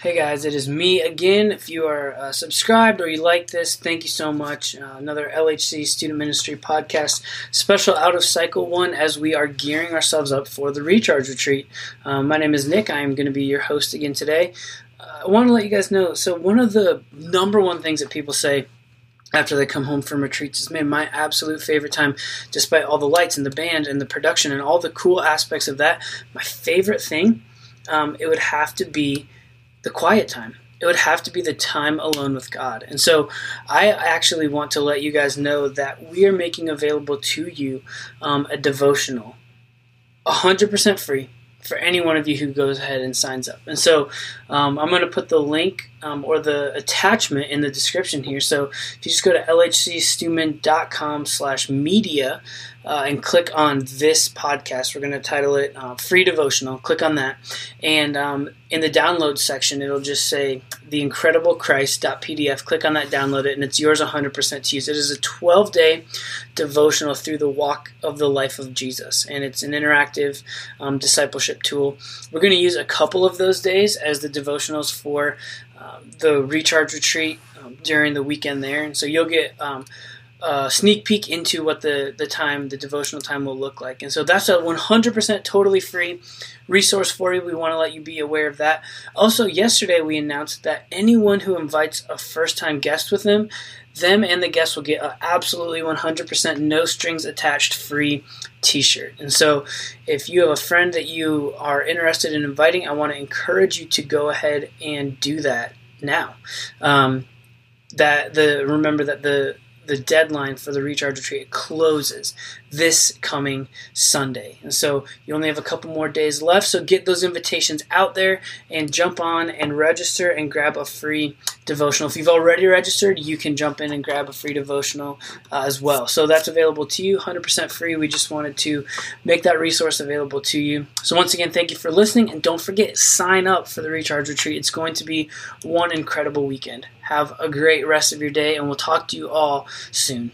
Hey guys, it is me again. If you are uh, subscribed or you like this, thank you so much. Uh, another LHC Student Ministry podcast, special out of cycle one as we are gearing ourselves up for the Recharge Retreat. Um, my name is Nick. I am going to be your host again today. Uh, I want to let you guys know so, one of the number one things that people say after they come home from retreats is man my absolute favorite time despite all the lights and the band and the production and all the cool aspects of that my favorite thing um, it would have to be the quiet time. It would have to be the time alone with God. And so I actually want to let you guys know that we are making available to you um, a devotional, 100% free for any one of you who goes ahead and signs up. And so um, I'm going to put the link um, or the attachment in the description here. So if you just go to lhcstumin.com slash media, uh, and click on this podcast. We're going to title it uh, Free Devotional. Click on that. And um, in the download section, it'll just say The Incredible Christ.pdf. Click on that, download it, and it's yours 100% to use. It is a 12 day devotional through the walk of the life of Jesus. And it's an interactive um, discipleship tool. We're going to use a couple of those days as the devotionals for um, the recharge retreat um, during the weekend there. And so you'll get um, uh, sneak peek into what the, the time, the devotional time will look like. And so that's a 100% totally free resource for you. We want to let you be aware of that. Also, yesterday we announced that anyone who invites a first time guest with them, them and the guest will get an absolutely 100% no strings attached free t shirt. And so if you have a friend that you are interested in inviting, I want to encourage you to go ahead and do that now. Um, that the remember that the the deadline for the recharge retreat closes this coming Sunday. And so you only have a couple more days left. So get those invitations out there and jump on and register and grab a free devotional. If you've already registered, you can jump in and grab a free devotional uh, as well. So that's available to you, 100% free. We just wanted to make that resource available to you. So once again, thank you for listening. And don't forget, sign up for the recharge retreat. It's going to be one incredible weekend. Have a great rest of your day, and we'll talk to you all soon.